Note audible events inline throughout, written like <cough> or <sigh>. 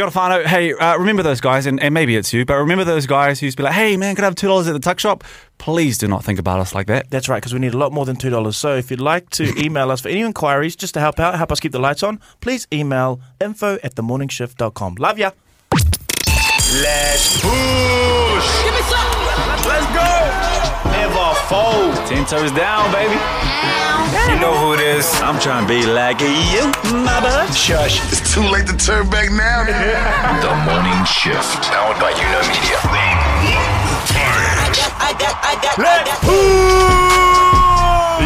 Kia ora whānau. Hey, uh, remember those guys, and, and maybe it's you, but remember those guys who used to be like, hey, man, could I have $2 at the tuck shop? Please do not think about us like that. That's right, because we need a lot more than $2. So if you'd like to <laughs> email us for any inquiries, just to help out, help us keep the lights on, please email info at themorningshift.com. Love ya. Let's push. Give me some. Let's go. Never fold. Ten toes down, baby. You know who it is. I'm trying to be like you, my bud. Shush. It's too late to turn back now. The Morning Shift. Powered by You Know Media. I got, I got, I Let's got. push.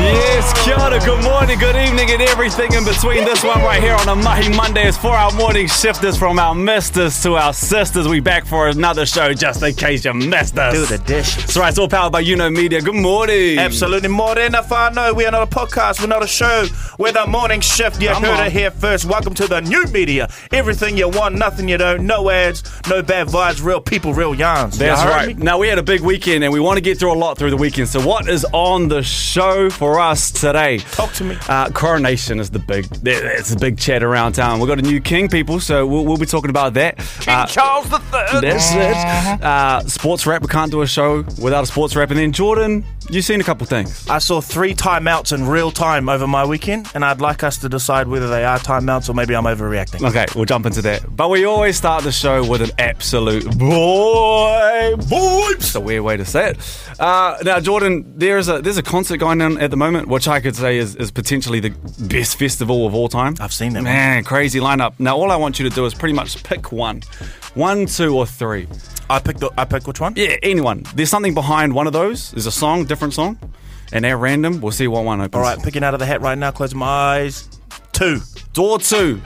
Yes, kia ora, good morning, good evening, and everything in between. This one right here on a Mahi Monday is for our morning shifters from our misters to our sisters. We back for another show just in case you missed us. Do the dish. That's right, it's all powered by You Know Media. Good morning. Absolutely more than if I know. We are not a podcast. We're not a show. We're the morning shift. You Come heard on. it here first. Welcome to the new media. Everything you want, nothing you don't. No ads, no bad vibes. Real people, real yarns. That's right. me? Now we had a big weekend and we want to get through a lot through the weekend. So what is on the show for us today? Talk to me. Uh, coronation is the big. It's a big chat around town. We've got a new king, people. So we'll, we'll be talking about that. Uh, Charles the Third. That's it. Uh, sports rap. We can't do a show without a sports rap. And then Jordan, you've seen a couple things. I saw three timeouts in real time over my weekend, and I'd like us to decide whether they are timeouts or maybe I'm overreacting. Okay, we'll jump into that. But we always start the show with an absolute boy vibes. It's a weird way to say it. Uh, now, Jordan, there's a there's a concert going on at the moment, which I could say is, is potentially the best festival of all time. I've seen that one. Man, crazy lineup. Now, all I want you to do is pretty much pick one, one, two, or three. I picked. The, I picked which one? Yeah, anyone. There's something behind one of those. There's a song, different song, and at random, we'll see what one opens. All right, picking out of the hat right now. Closing my eyes. Two. door two.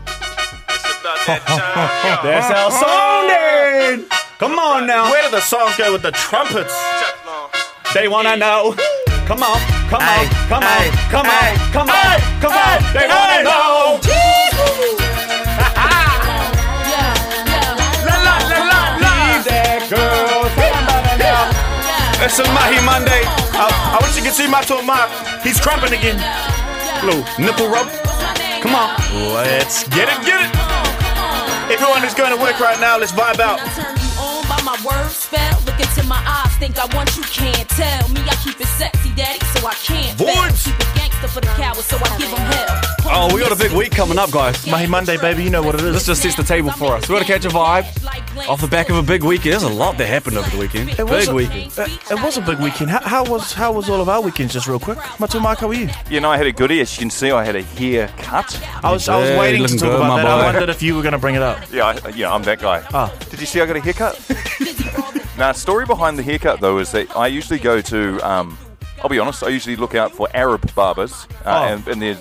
<laughs> That's <laughs> our song, then. Come on now. Where do the songs go with the trumpets? They wanna know. Come on, come Ay, on, come ay, on, come ay, on, come ay, on, come ay, on. They wanna know. La, la, la, la, la. Leave that girl. Somebody. It's a Mahi Monday. I, I wish you could see my toe mark. He's crumping again. Little nipple rub. Come on. Let's get it, get it. Everyone who's going to work right now, let's vibe out. Turn you on by my words spell. Look into my eyes, think I want you, can't tell. Me, I keep it sexy, daddy, so I can't fail. Keep it gangster for the cowards, so I give them hell. Oh, we got a big week coming up, guys. Mahi Monday, baby, you know what it is. This just sets the table for us. We got to catch a vibe off the back of a big weekend. There's a lot that happened over the weekend. It was Big a- weekend. Uh, it was a big weekend. How, how was how was all of our weekends? Just real quick, Matua Mark, how were you? You know, I had a goodie. As you can see, I had a haircut. I was I was Hey, waiting to talk good, about my that. I boy. wondered if you were going to bring it up. Yeah, I, yeah, I'm that guy. Ah. Did you see I got a haircut? <laughs> now, the story behind the haircut though is that I usually go to. Um, I'll be honest. I usually look out for Arab barbers, uh, Oh. and, and they're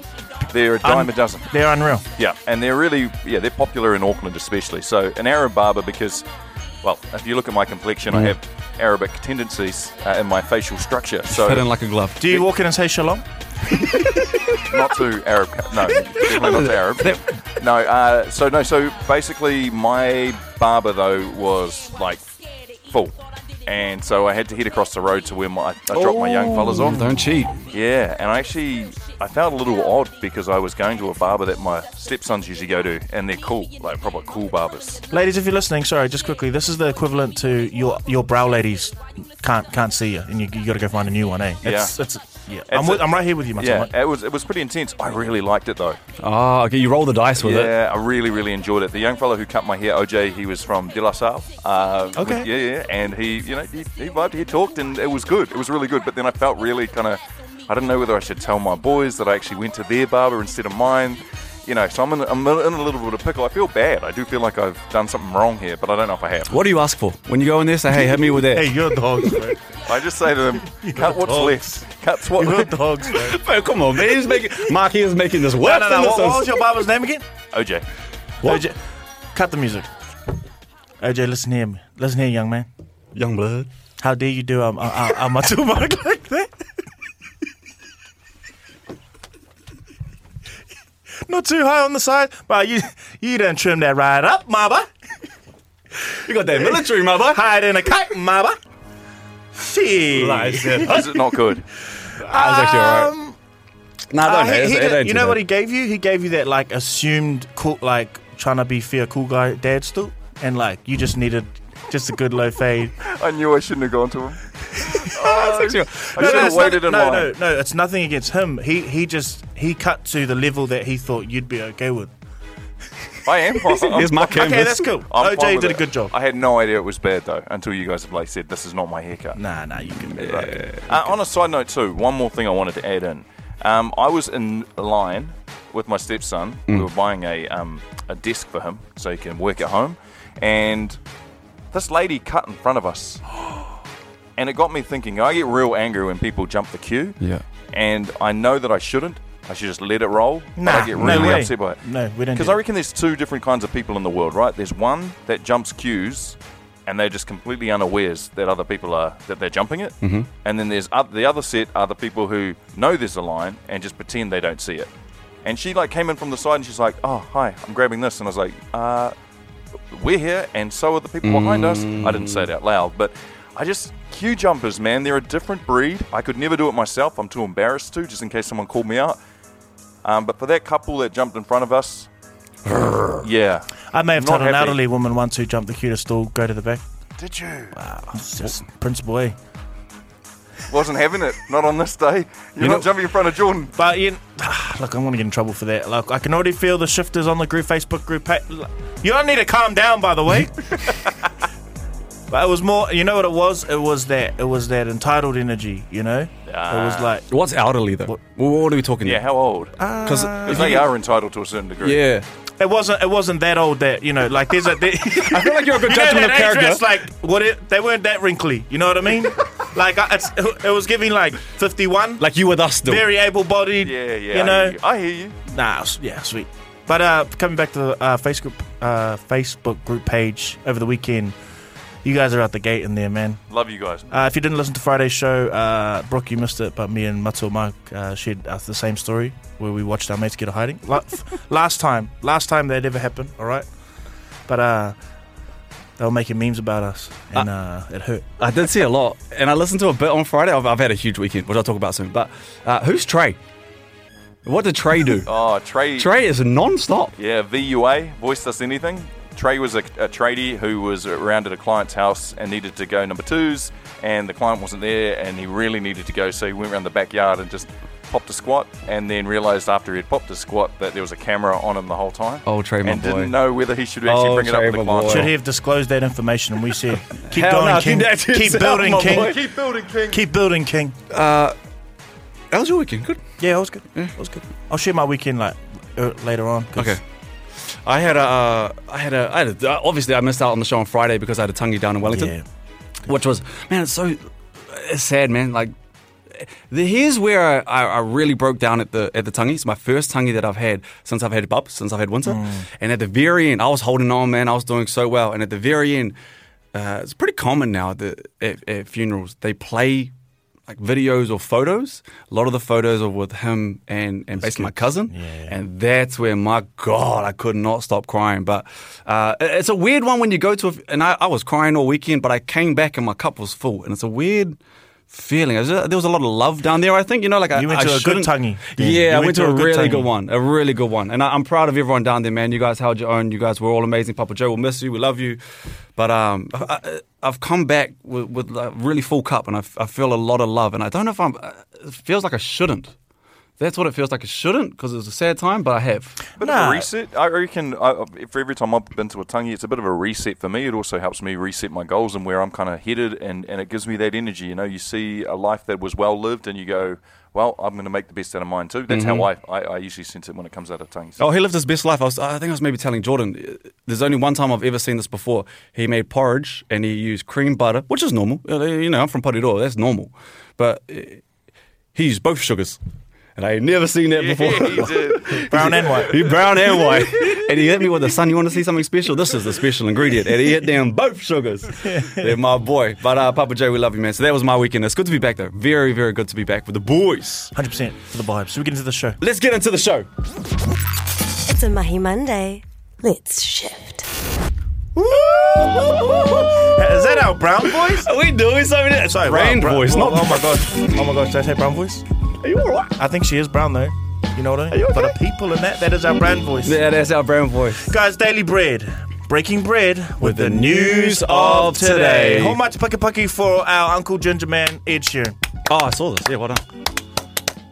they're a dime Un- a dozen. They're unreal. Yeah, and they're really yeah they're popular in Auckland especially. So an Arab barber because, well, if you look at my complexion, I have Arabic tendencies uh, in my facial structure. So Fit in like a glove. Do you walk in and say shalom? <laughs> not to Arab. No, <laughs> definitely not to Arab. No, uh, so no, so basically, my barber though was like full, and so I had to head across the road to where my, I dropped my young fellas off. Don't cheat. Yeah, and I actually I felt a little odd because I was going to a barber that my stepsons usually go to, and they're cool, like proper cool barbers. Ladies, if you're listening, sorry, just quickly, this is the equivalent to your your brow ladies can't can't see you, and you, you got to go find a new one, eh? It's, Yeah. it's, yeah. I'm, It's with, a- I'm right here with you, my Yeah, son. it was it was pretty intense. I really liked it though. Oh, okay. You roll the dice with it. Yeah, I really, really enjoyed it. The young fellow who cut my hair, OJ, he was from De La Salle. Uh, Okay. with- yeah, yeah, and he, you know, he, he vibed, he talked, and it was good. It was really good. But then I felt really kind of, I didn't know whether I should tell my boys that I actually went to their barber instead of mine. You know, so I'm in, I'm in a little bit of pickle. I feel bad. I do feel like I've done something wrong here, but I don't know if I have. What do you ask for when you go in there? Say, hey, hit me with that. Hey, you're dogs, man. <laughs> I just say to them, <laughs> cut what's dogs. left. Cut what You're dogs, man. <laughs> Bro, come on, man. He's making Marky is making this worse No, no, no. this What, what is. was your barber's name again? OJ. OJ. Cut the music. OJ, listen here. Listen here, young man. Young blood. How dare you do um, uh, uh, uh, my two mark like that? Not too high on the side, but you you done trim that right up, mother. You got that military, mother. Hide in a kite, mother. Shit. Lies, yeah. It not good? That was actually alright. Um, Nah, uh, don't hate he- it. he It did- ain't you too know bad. what he gave you? He gave you that like assumed cool, like trying to be fair, cool guy dad still, and like you just needed just a good low fade. <laughs> I knew I shouldn't have gone to him. <laughs> That's actually- I should have waited in no, line. no, no. It's nothing against him. He he just he cut to the level that he thought you'd be okay with. I am. <laughs> Here's my canvas. Okay, that's cool. I'm OJ with did a good job. I had no idea it was bad though until you guys have like said this is not my haircut. Nah, nah, you can. Uh, on a side note too, one more thing I wanted to add in. Um, I was in line with my stepson. We were buying a um, a desk for him so he can work at home, and this lady cut in front of us, <gasps> and it got me thinking. I get real angry when people jump the queue, Yeah. and I know that I shouldn't. I should just let it roll. but Nah, I get no really way. upset by it. No, we don't. Because I reckon there's two different kinds of people in the world, right? There's one that jumps queues and they're just completely unawares that other people are that they're jumping it, mm-hmm. and then there's oth- the other set are the people who know there's a line and just pretend they don't see it. And she like came in from the side and she's like, "Oh, hi, I'm grabbing this," and I was like, "Uh, we're here, and so are the people behind us." I didn't say it out loud, but I just queue jumpers, man. They're a different breed. I could never do it myself. I'm too embarrassed to, just in case someone called me out. Um, but for that couple that jumped in front of us, yeah. I may have told an elderly woman once who jumped the queue to still go to the back. Did you? It's just principle A. Wasn't having it. Not on this day. You're You not know- jumping in front of Jordan. But you, <sighs> look, I'm gonna get in trouble for that. Like, I can already feel the shifters on the group Facebook group. You don't need to calm down, by the way. <laughs> but it was more. You know what it was? It was that. It was that entitled energy. You know. it was ah. like. What's elderly though? Well, what are we talking? About? Yeah, how old? Because Because they are entitled to a certain degree. yeah, It wasn't. It wasn't that old. That you know, like there's a. There, <laughs> I feel like you're a good <laughs> you judgment of that age character. it's like what? It, they weren't that wrinkly. You know what I mean? <laughs> like I- it's, it was giving like 51. like you with us still. very able-bodied. Yeah, yeah. You I know. hear you. I hear you. Nah, yeah, sweet. But uh, coming back to the uh, Facebook uh, Facebook group page over the weekend, you guys are out the gate in there, man. Love you guys. Uh, if you didn't listen to Friday's show, uh, Brook, you missed it, but me and Matua Mark uh, shared uh, the same story where we watched our mates get a hiding. <laughs> Last time, last time that ever happened, all right? But uh, they were making memes about us, and uh, it hurt. I did see a lot, and I listened to a bit on Friday. I've, I've had a huge weekend, which I'll talk about soon. But uh, who's Trey? What did Trey do? Oh, Trey. Trey is non-stop. Yeah, VUA, voiced us anything. Trey was a, a tradie who was around at a client's house and needed to go number twos, and the client wasn't there, and he really needed to go, so he went around the backyard and just popped a squat, and then realised after he had popped a squat that there was a camera on him the whole time. Oh, Trey, my and boy. didn't know whether he should actually Oh, bring it Trey, up with the my client. boy. Should he have disclosed that information? And we said, keep Hell going, no, King. keep that to Keep yourself, building, my King. Keep building, King. Keep building, King. How was your weekend? Good. Yeah, it was good. It was good. I'll share my weekend like er, later on. 'cause- Okay. I had a, uh, I had a, I had a, obviously I missed out on the show on Friday because I had a tangi down in Wellington, Yeah. which was, man, it's so, it's sad, man. Like, the, here's where I, I really broke down at the at the tangi. It's my first tangi that I've had since I've had bubs, since I've had winter. And at the very end, I was holding on, man. I was doing so well. And at the very end, uh, it's pretty common now at, the, at, at funerals. They play like videos or photos. A lot of the photos are with him and, and basically my cousin. Yeah. And that's where my God, I could not stop crying. But uh, it's a weird one when you go to, a, and I, I was crying all weekend, but I came back and my cup was full. And it's a weird feeling. Was- There was a lot of love down there, I think. You know, like I, You went to a good tangi. Yeah, You I went went to to a good really tangi. good one. A really good one. And I, I'm proud of everyone down there, man. You guys held your own. You guys were all amazing. Papa Joe will miss you. We love you. But um, I, I- I've come back with, with a really full cup and I feel a lot of love. And I don't know if I'm, uh, it feels like I shouldn't. That's what it feels like. It shouldn't because it was a sad time, but I have. bit Nah. of a reset. I reckon I, for every time I've been to a tangi, it's a bit of a reset for me. It also helps me reset my goals and where I'm kind of headed, and, and it gives me that energy. You know, you see a life that was well lived, and you go, "Well, I'm going to make the best out of mine too." That's how I, I, I usually sense it when it comes out of tongues. Oh, he lived his best life. I, was, I think I was maybe telling Jordan. uh, There's only one time I've ever seen this before. He made porridge and he used cream butter, which is normal. Uh, You know, I'm from Porirua. That's normal. But uh, he used both sugars. And I ain't never seen that before. he did. <laughs> Brown and white. He brown and white. and he hit me with the son, you want to see something special? This is the special ingredient. And he hit down both sugars. <laughs> They're my boy. But uh, Papa J, we love you, man. So that was my weekend. It's good to be back, though. Very, very good to be back with the boys. 100% for the vibes. So we get into the show. Let's get into the show. It's a Mahi Monday. Let's shift. Is that our brown voice? Are we doing something? It's Sorry, brown, wow, voice, oh, not Oh my <laughs> gosh. Oh my gosh. Did I say brown voice? Are you all right? I think she is brown though. You know what I mean? For the people and that, that is our brand voice. Yeah, that's our brand voice. Guys, Daily Bread. Breaking bread with, the news of today. How much pakipaki for our Uncle Ginger Man, Ed Sheeran. Oh, I saw this. Yeah, well done.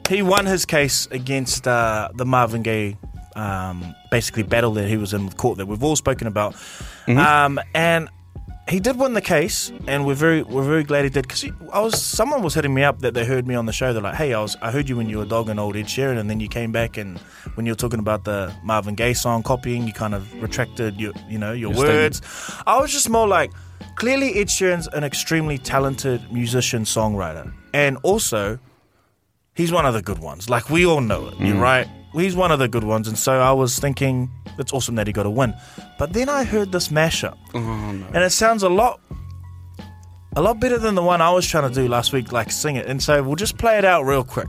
He won his case against uh, the Marvin Gaye um, basically battle that he was in with court that we've all spoken about. Um, and he did win the case, and we're very we're very glad he did because I was someone was hitting me up that they heard me on the show. They're like, "Hey, I was I heard you when you were dogging old Ed Sheeran, and then you came back and when you were talking about the Marvin Gaye song copying, you kind of retracted your you know your, Your words." I was just more like, clearly Ed Sheeran's an extremely talented musician songwriter, and also he's one of the good ones. Like we all know it, you're right. He's one of the good ones, and so I was thinking it's awesome that he got a win. But then I heard this mashup, oh, and it sounds a lot, a lot better than the one I was trying to do last week, like sing it. And so we'll just play it out real quick.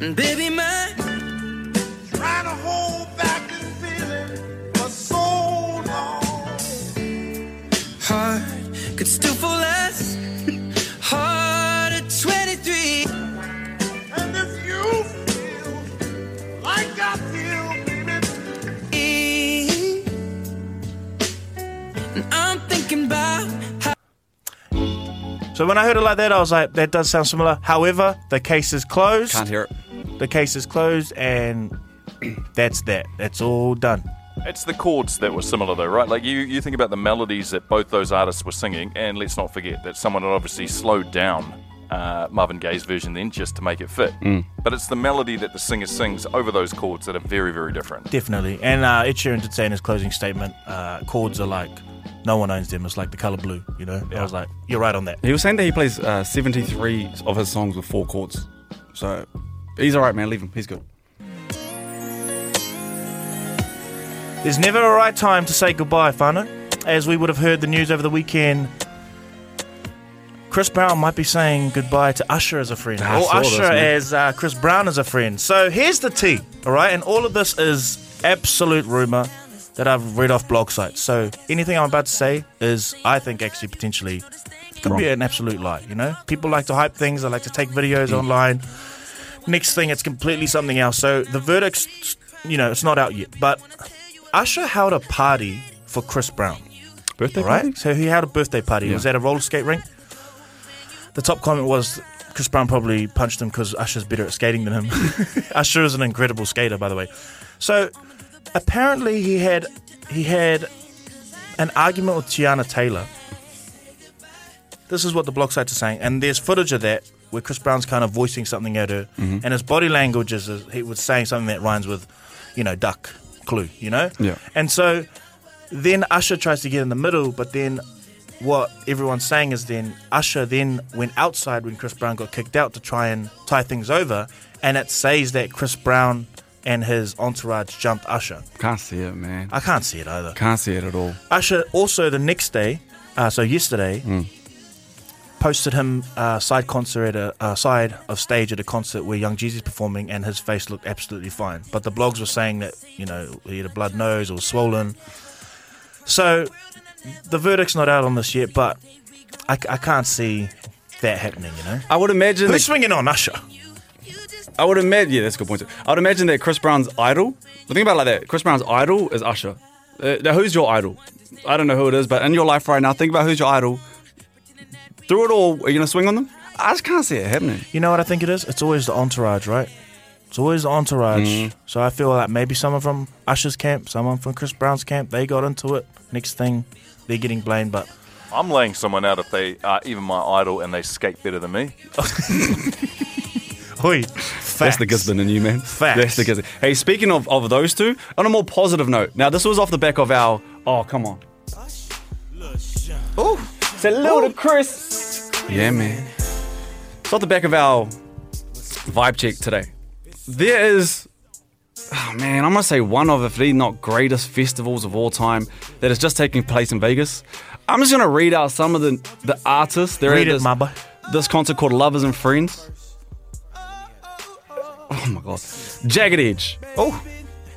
Baby, my Trying to hold back this feeling for so long. heart could still fall less <laughs> thinking about how So when I heard it like that, I was like, that does sound similar. However, the case is closed. Can't hear it. The case is closed, and <clears throat> that's that. That's all done. It's the chords that were similar, though, right? Like you, you think about the melodies that both those artists were singing, and let's not forget that someone had obviously slowed down uh, Marvin Gaye's version then just to make it fit. But it's the melody that the singer sings over those chords that are very, very different. Definitely. And uh, Ed Sheeran did say in his closing statement, uh, chords are like, no one owns them. It's like the color blue, you know? I was like, you're right on that. He was saying that he plays uh, 73 of his songs with four chords. So he's all right, man. Leave him. He's good. There's never a right time to say goodbye, whānau. As we would have heard the news over the weekend, Chris Brown might be saying goodbye to Usher as a friend, I or saw this, Usher as uh, Chris Brown as a friend. So here's the tea, all right? And all of this is absolute rumor that I've read off blog sites. So anything I'm about to say is, I think, actually potentially could be an absolute lie. You know, people like to hype things. They like to take videos Mm. online. Next thing, it's completely something else. So the verdict's, you know, it's not out yet. But Usher held a party for Chris Brown. Birthday Right? party? So he had a birthday party. It was Yeah. at a roller skate rink. The top comment was Chris Brown probably punched him because Usher's better at skating than him. <laughs> Usher is an incredible skater, by the way. So apparently he had he had an argument with Teyana Taylor. This is what the blog sites are saying, and there's footage of that where Chris Brown's kind of voicing something at her, mm-hmm. and his body language is is- he was saying something that rhymes with, you know, duck, clue, you know. Yeah. And so then Usher tries to get in the middle, but then what everyone's saying is then Usher then went outside when Chris Brown got kicked out to try and tie things over, and it says that Chris Brown and his entourage jumped Usher. Can't see it, man. I can't see it either. Can't see it at all. Usher also the next day, uh, so yesterday, posted him uh, side concert at a uh, side of stage at a concert where Young Jeezy's performing, and his face looked absolutely fine. But the blogs were saying that you know he had a blood nose or swollen. So the verdict's not out on this yet, but I, I can't see that happening. You know, I would imagine. who's That, swinging on Usher? I would imagine. Yeah, that's a good point. Too. I would imagine that Chris Brown's idol. Think about it like that. Chris Brown's idol is Usher. Uh, now, who's your idol? I don't know who it is, but in your life right now, think about who's your idol. Through it all, are you gonna swing on them? I just can't see it happening. You know what I think it is? It's always the entourage, right? It's always the entourage. So I feel like maybe someone from Usher's camp, someone from Chris Brown's camp, they got into it. Next thing, they're getting blamed. But I'm laying someone out if they are even my idol and they skate better than me. <laughs> <laughs> oi, That's the Gisborne in you, man. Facts. That's the Gisborne. Hey, speaking of, of those two, on a more positive note. Now, this was off the back of our. Oh, come on. Oh, it's a little Chris. Yeah, man. It's off the back of our vibe check today. There is. Oh man, I'm gonna say one of, if the not greatest festivals of all time that is just taking place in Vegas. I'm just gonna read out some of the the artists. They're Read it, this, Mamba. this concert called Lovers and Friends. Oh my god. Jagged Edge. Oh.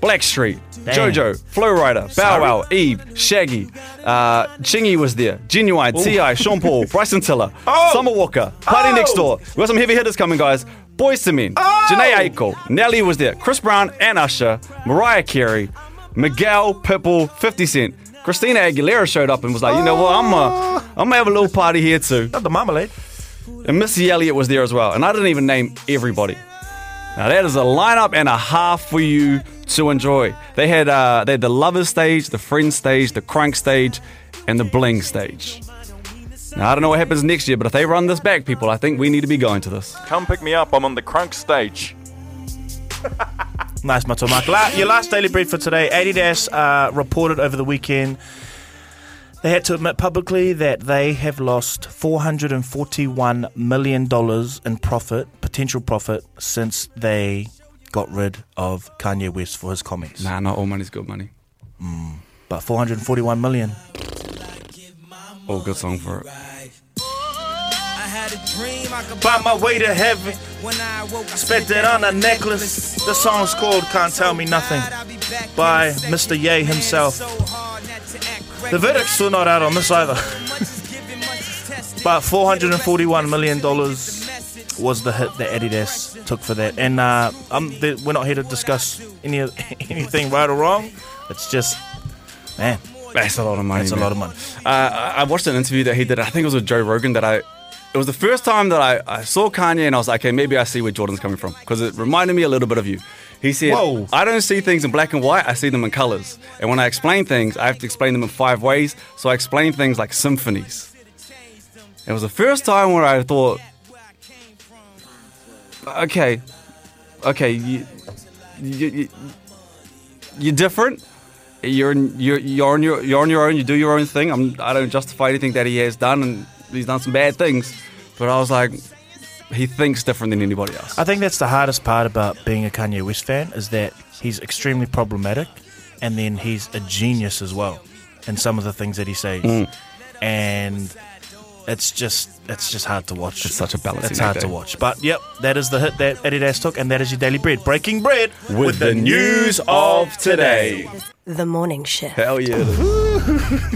Blackstreet, Damn. JoJo, Flo Rida, Bow Wow, Eve, Shaggy, uh, Chingy was there, Ginuwine, T.I., Sean Paul, <laughs> Bryson Tiller, Oh. Summer Walker, Party Oh. Next Door. We got some heavy hitters coming, guys. Boyz II Men, Oh. Jhené Aiko, Nelly was there, Chris Brown and Usher, Mariah Carey, Miguel, Pitbull, 50 Cent. Christina Aguilera showed up and was like, you know what, I'm uh, I'm gonna have a little party here too. Not the marmalade. And Missy Elliott was there as well. And I didn't even name everybody. Now that is a lineup and a half for you to enjoy. They had uh, they had the lovers stage, the friends stage, the crank stage, and the bling stage. Now I don't know what happens next year, but if they run this back, people, I think we need to be going to this. Come pick me up. I'm on the crank stage. <laughs> Nice, Matua Mark. La- your last daily brief for today. Adidas uh, reported over the weekend they had to admit publicly that they have lost $441 million in profit, potential profit, since they got rid of Kanye West for his comments. Nah, not all money's good money. Hmm, but 441 million. Oh, good song for it. I had a dream I could Find my way to heaven. when I woke I Spent it on a necklace. The song's called Can't Tell Me Nothing by Mr. Ye himself. The verdict's still not out on this either. but $441 million was the hit that Adidas took for that. And uh, th- we're not here to discuss any of- <laughs> anything right or wrong. It's just, man, That's a lot of money. that's a lot of money. Uh, I I watched an interview that he did. I think it was with Joe Rogan. That I, it was the first time that I, I saw Kanye, and I was like, okay, maybe I see where Jordan's coming from because it reminded me a little bit of you. He said, Whoa. I don't see things in black and white. I see them in colors. And when I explain things, I have to explain them in five ways. So I explain things like symphonies. It was the first time where I thought, okay, okay, you, you, you, you're different. You're in, you're you're on your you're on your own. You do your own thing. I'm I don't justify anything that he has done, and he's done some bad things. But I was like, he thinks different than anybody else. I think that's the hardest part about being a Kanye West fan is that he's extremely problematic, and then he's a genius as well in some of the things that he says, Mm. and it's just it's just hard to watch. It's such a balancing It's hard act, to eh? watch, but yep, that is the hit that Eddie Adidas took, and that is your daily bread. Breaking bread With the news of today. The morning shift. Hell yeah! <laughs>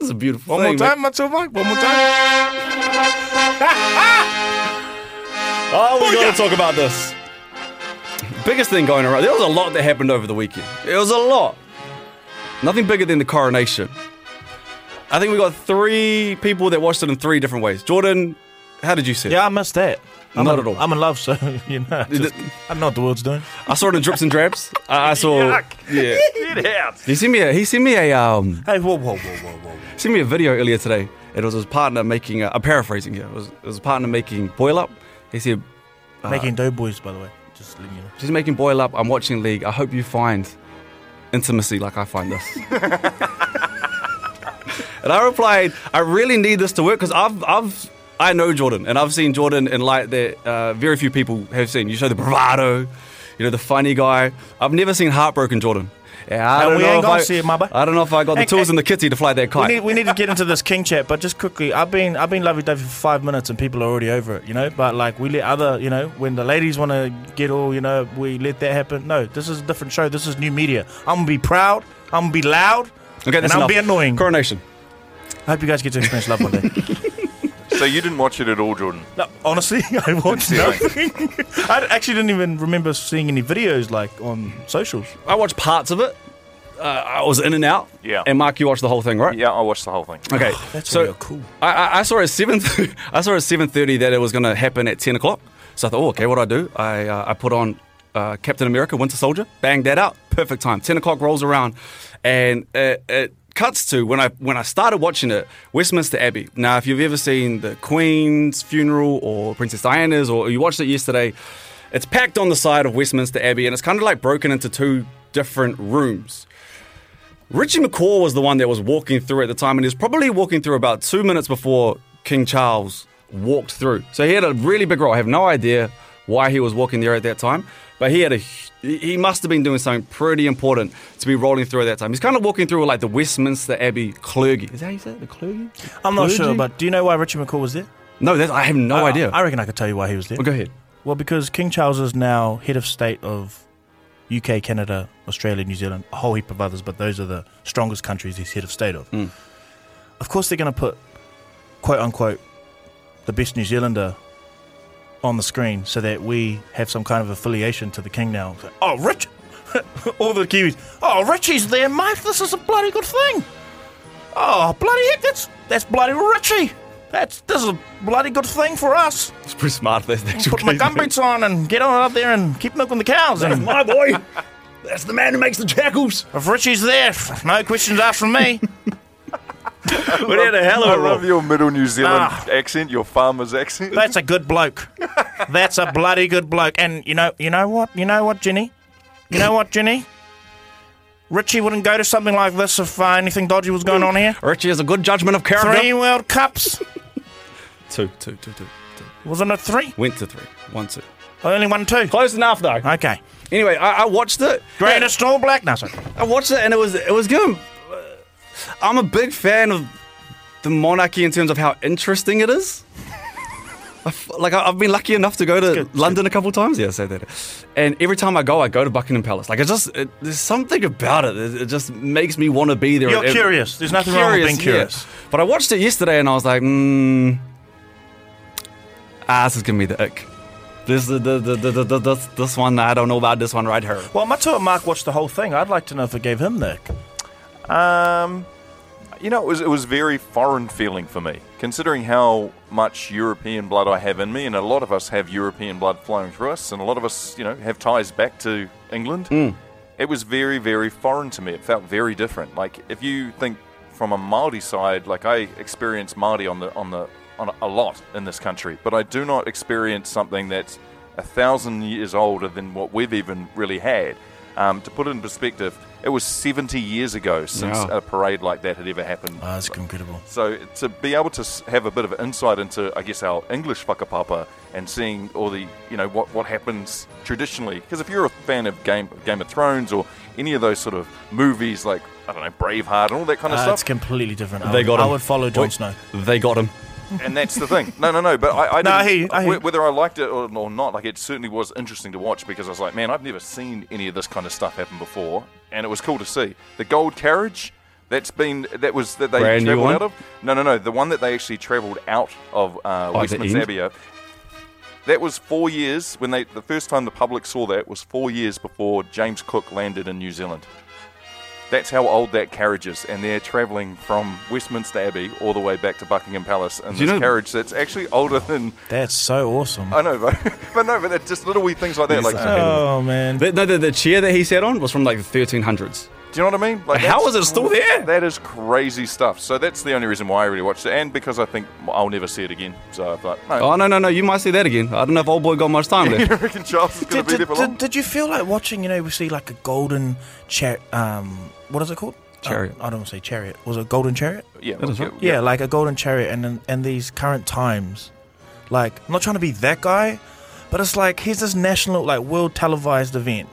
It's a beautiful One more thing. man. time, Matzo Mike. One more time. <laughs> Oh, we got to talk about this. Biggest thing going around. There was a lot that happened over the weekend. It was a lot. Nothing bigger than the coronation. I think we got three people that watched it in three different ways. Jordan, how did you see it? Yeah, I missed that. I'm Not in- at all. I'm in love, so <laughs> you know. just- I know what the world's doing. I saw it in drips and drabs. I, I saw. <laughs> Yuck. Yeah. <laughs> Get out. He sent me a. He sent me a. Um. Hey, whoa, whoa, whoa, whoa, whoa. He sent me a video earlier today. It was his partner making. A, I'm paraphrasing here. It was, it was his partner making boil up. He said, Making doughboys, by the way. Just letting you know. "She's making boil up. I'm watching League. I hope you find intimacy like I find this." And I replied, "I really need this to work because I've I've." I know Jordan, and I've seen Jordan in light that uh, very few people have seen. You show the bravado, you know, the funny guy. I've never seen heartbroken Jordan. Yeah, I don't we know ain't if gonna I, see it. I don't know if I got the Hey, tools hey. and the kitty to fly that We kite. need, we need to get into this king chat, but just quickly, I've been I've been lovey dovey for five minutes and people are already over it, you know. But like we let other, you know, when the ladies want to get all, you know, we let that happen. No, this is a different show. This is new media. I'm gonna be proud. I'm gonna be loud. okay, and I'll enough. be annoying. Coronation. I hope you guys get to experience love one day. <laughs> So you didn't watch it at all, Jordan? no, honestly, <laughs> I watched nothing. I actually didn't even remember seeing any videos like on socials. I watched parts of it. Uh, I was in and out. Yeah. And Mark, you watched the whole thing, right? Yeah, I watched the whole thing. Okay. That's so real cool. I, I, I saw at seven. <laughs> I saw at seven thirty that it was going to happen at ten o'clock. So I thought, oh, okay, what do I do? I uh, I put on uh, Captain America: Winter Soldier, bang that out, perfect time. Ten o'clock rolls around, and it, it cuts to when I when I started watching it, Westminster Abbey. Now, if you've ever seen the Queen's funeral or Princess Diana's, or you watched it yesterday, it's packed on the side of Westminster Abbey, and it's kind of like broken into two different rooms. Richie McCaw was the one that was walking through at the time, and he was probably walking through about two minutes before King Charles walked through. So he had a really big role. I have no idea why he was walking there at that time, but he had a he must have been doing something pretty important to be rolling through at that time. He's kind of walking through like the Westminster Abbey clergy. Is that how you say it? The clergy? I'm not Clergy? sure, but do you know why Richard McCaw was there? No, I have no I- idea. I reckon I could tell you why he was there. well, go ahead. Well, because King Charles is now head of state of UK, Canada, Australia, New Zealand, a whole heap of others, but those are the strongest countries he's head of state of. Mm. Of course, they're going to put, quote unquote, the best New Zealander on the screen so that we have some kind of affiliation to the king now. So, oh, Rich! <laughs> All the Kiwis. Oh, Richie's there, mate. This is a bloody good thing. Oh, bloody heck, that's that's bloody Richie. That's this is a bloody good thing for us. It's pretty smart. That's the actual Put my gum boots on and get on out there and keep milking the cows. And My boy. That's the man who makes the jackals. if Richie's there, no questions asked from me. <laughs> We had a hell I of a love your middle New Zealand Ah. accent, your farmer's accent. That's a good bloke. That's a bloody good bloke. And you know, you know what? You know what, Jenny? You know what, Jenny? Richie wouldn't go to something like this if uh, anything dodgy was going on here. Richie has a good judgment of character. Three World Cups. <laughs> Two, two, two, two, two. Wasn't it three? Went to three. One, two. I only won two. Close enough though. Okay. Anyway, I, I watched it. Greatest All Black. No, sorry. I watched it and it was it was good. I'm a big fan of the monarchy in terms of how interesting it is. I f- Like I- I've been lucky enough to go to good, London a couple times. Yeah, say that. And every time I go, I go to Buckingham Palace. Like it just it, there's something about it. It, just makes me want to be there. You're It- curious. There's nothing wrong with being yeah. curious. But I watched it yesterday and I was like, mm, ah, this is gonna be the ick. This the the, the, the, the, the this, this one I don't know about this one right here. Well, Matua Mark watched the whole thing. I'd like to know if it gave him the. Um, you know, it was it was very foreign feeling for me, considering how much European blood I have in me, and a lot of us have European blood flowing through us, and a lot of us, you know, have ties back to England. Mm. It was very, very foreign to me. It felt very different. Like if you think from a Maori side, like I experience Maori on the on the on a, a lot in this country, but I do not experience something that's a thousand years older than what we've even really had. Um, to put it in perspective, it was 70 years ago since Yeah. a parade like that had ever happened. Oh, that's incredible. So to be able to have a bit of insight into, I guess, our English whakapapa and seeing all the, you know, what, what happens traditionally. Because if you're a fan of Game Game of Thrones or any of those sort of movies like I don't know Braveheart and all that kind of Uh, it's completely different. I They would, got I would follow Jon Wait. Snow. They got him. And that's the thing. No, no, no. But I, I, No, I didn't- hear you, I hear you. whether I liked it or, or not, like it certainly was interesting to watch because I was like, man, I've never seen any of this kind of stuff happen before, and it was cool to see. The gold carriage. That's been that was that they Brand travelled out of. No, no, no. The one that they actually travelled out of uh, Oh, Westminster? Abbey. That was four years when they the first time the public saw that was four years before James Cook landed in New Zealand. That's how old that carriage is, and they're travelling from Westminster Abbey all the way back to Buckingham Palace in Do you this know- carriage that's actually older than That's so awesome. I know, but, <laughs> but no, but it's just little wee things like that. Like, Oh man. The, no, the, the chair that he sat on was from like the 1300s. Do you know what I mean? Like, How that's it still there? That is crazy stuff. So that's the only reason why I really watched it, and because I think I'll never see it again. So I thought, no, Oh no no no! You might see that again. I don't know if old boy got much time <laughs> you left. reckon Charles is going Did, to be there did, for long? did, did you feel like watching? You know, we see like a golden chariot. Um, what is it called? Chariot. Uh, I don't want to say chariot. Was it a golden chariot? yeah, That is yeah, right. Yeah, like a golden chariot, and in, in these current times, like I'm not trying to be that guy, but it's like here's this national, like world televised event,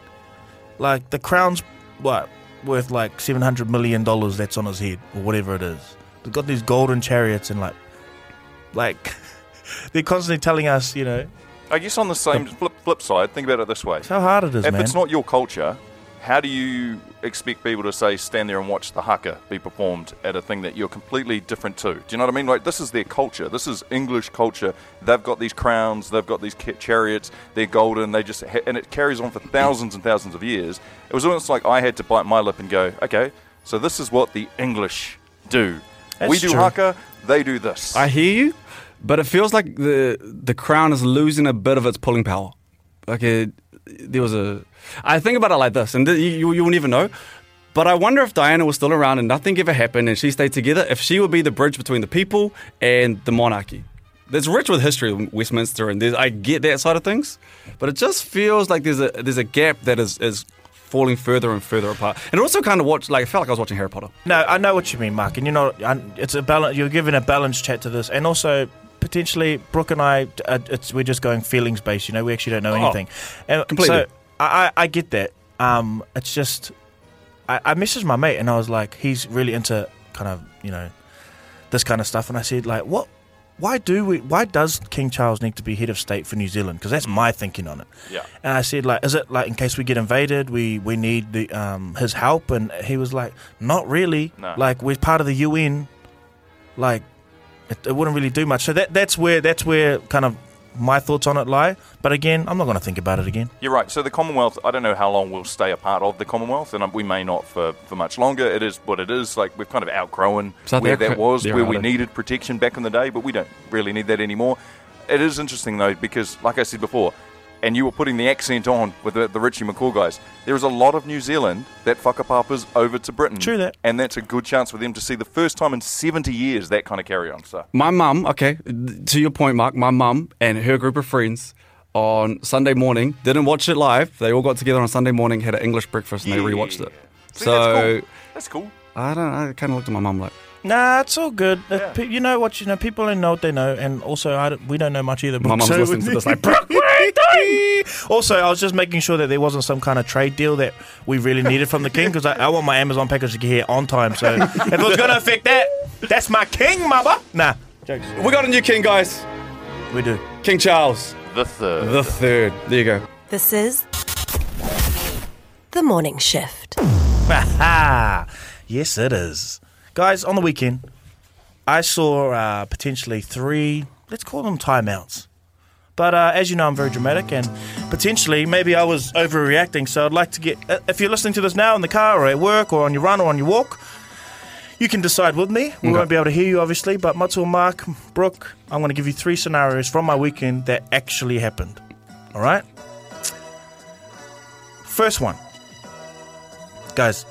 like the crown's what worth like seven hundred million dollars that's on his head or whatever it is. They've got these golden chariots and like, like <laughs> they're constantly telling us, you know, I guess on the same flip, flip side, think about it this way: how hard it is, if man. it's not your culture, how do you expect people to say stand there and watch the haka be performed at a thing that you're completely different to? Do you know what I mean? Like this is their culture. This is English culture. They've got these crowns. They've got these chariots. They're golden. They just ha- and it carries on for thousands and thousands of years. It was almost like I had to bite my lip and go, okay, so this is what the English do. That's we do true. haka. They do this. I hear you, but it feels like the the crown is losing a bit of its pulling power. Like it, there was a. I think about it like this, and th- you you will never know. But I wonder if Diana was still around and nothing ever happened, and she stayed together. If she would be the bridge between the people and the monarchy. That's rich with history, Westminster, and I get that side of things. But it just feels like there's a there's a gap that is is falling further and further apart. And it also kind of watched like I felt like I was watching Harry Potter. No, I know what you mean, Mark, and you're not. It's a balance. You're giving a balanced chat to this, and also potentially Brook and I. Uh, it's we're just going feelings based. You know, we actually don't know Oh, anything. And completely. So I, I I get that. Um, it's just I, I messaged my mate, and I was like, he's really into kind of you know this kind of stuff, and I said like, what why do we? Why does King Charles need to be head of state for New Zealand? Because that's my thinking on it. Yeah. And I said, like, is it like in case we get invaded, we we need the um his help? And he was like, not really. No. Like we're part of the UN. Like, it, it wouldn't really do much. So that that's where that's where kind of my thoughts on it lie. But again, I'm not going to think about it again. You're right. So the Commonwealth, I don't know how long we'll stay a part of the Commonwealth, and um, we may not for, for much longer. It is what it is. Like we've kind of outgrown So where that was, where we needed protection back in the day, but we don't really need that anymore. It is interesting though because, like I said before, and you were putting the accent on with the, the Richie McCaw guys. There is a lot of New Zealand that whakapapas over to Britain. True that. and that's a good chance for them to see the first time in 70 years that kind of carry on. So My mum, okay, to your point, Mark, my mum and her group of friends on Sunday morning didn't watch it live. They all got together on Sunday morning, had an English breakfast, and they Yeah. rewatched it. See, so that's cool. That's cool. I don't. I kind of looked at my mum like, Nah, it's all good. Uh, Yeah. pe- You know what? You know, people don't know what they know, and also I don't, we don't know much either. my mum's So- listening to this like, <laughs> Also, I was just making sure that there wasn't some kind of trade deal that we really needed from the king because I, I want my Amazon package to get here on time. So <laughs> if it was going to affect that, that's my king, mama. Nah, jokes. we got a new king, guys. We do. King Charles The third. the third. There you go. This is The Morning Shift. <laughs> Ah, yes, it is. Guys, on the weekend, I saw uh, potentially three, let's call them timeouts. But uh, as you know, I'm very dramatic and potentially maybe I was overreacting. So I'd like to get, uh, if you're listening to this now in the car or at work or on your run or on your walk, you can decide with me. We won't be able to hear you, obviously, but Matua, Mark, Brook, I'm going to give you three scenarios from my weekend that actually happened. All right? First one. Guys,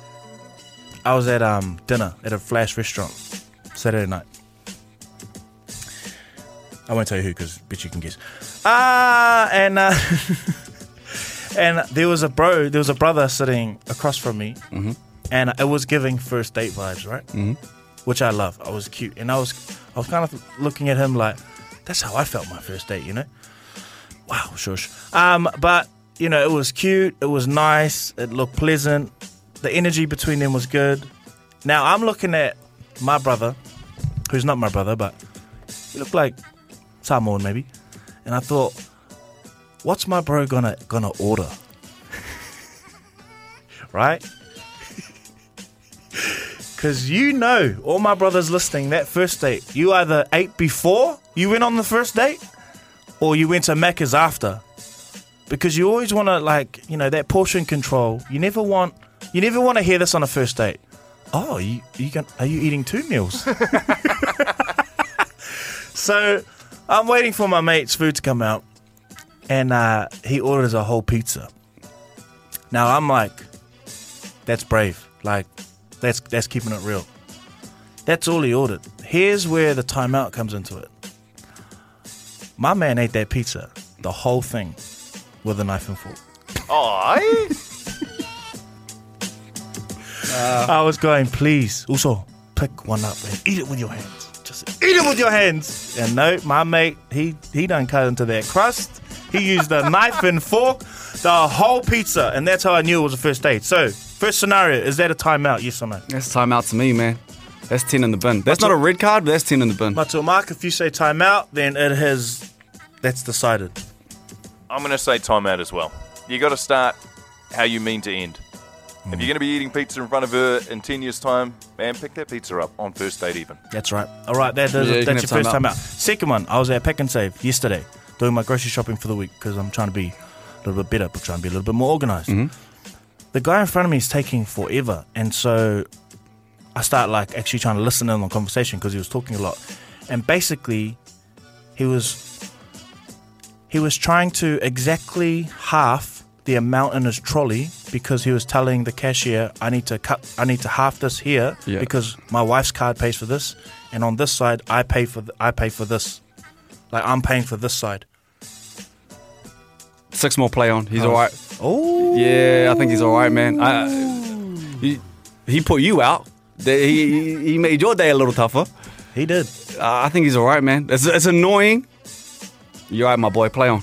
I was at um, dinner at a Flash restaurant Saturday night. I won't tell you who because bet you can guess. Ah, and uh, <laughs> and there was a bro, there was a brother sitting across from me, and it was giving first date vibes, right? Mm-hmm. Which I love. I was cute, and I was I was kind of looking at him like, that's how I felt my first date, you know? Wow, shush. Um, but you know, it was cute. It was nice. It looked pleasant. The energy between them was good. Now I'm looking at my brother, who's not my brother, but he looked like Samoan maybe, and I thought, what's my bro gonna gonna order? <laughs> right? <laughs> Because you know, all my brothers listening, that first date, you either ate before you went on the first date, or you went to Macca's after. Because you always want to, like, you know, that portion control. You never want, you never want to hear this on a first date. Oh, you, you can, are you eating two meals? <laughs> so I'm waiting for my mate's food to come out, and uh, he orders a whole pizza. Now I'm like, that's brave. Like, that's that's keeping it real. That's all he ordered. Here's where the timeout comes into it. My man ate that pizza, the whole thing, with a knife and fork. Oh, <laughs> I was going, please, also pick one up and eat it with your hands. Just eat it with your hands. And no, my mate, he he done cut into that crust. He used a <laughs> knife and fork, the whole pizza, and that's how I knew it was a first date. So, first scenario, is that a timeout? Yes or no? That's time out to me, man. That's ten in the bin. That's not a red card, but that's ten in the bin. Matua Mark, if you say timeout, then it has that's decided. I'm going to say timeout as well. You got to start how you mean to end. If you're going to be eating pizza in front of her in 10 years' time, man, pick that pizza up on first date even. That's right. All right, that, that- Yeah, you that's your have first time time out. out. Second one, I was at Pak'nSave yesterday doing my grocery shopping for the week because I'm trying to be a little bit better, but trying to be a little bit more organized. The guy in front of me is taking forever, and so I start like actually trying to listen in on the conversation because he was talking a lot, and basically he was he was trying to exactly half the amount in his trolley because he was telling the cashier I need to cut I need to half this here Yeah. because my wife's card pays for this and on this side I pay for th- I pay for this like I'm paying for this side Six more play on. He's all right. oh Yeah, I think he's all right, man. I, he, he put you out. He, he, he made your day a little tougher. he did Uh, I think he's all right, man. It's, it's annoying. You're right, my boy. Play on.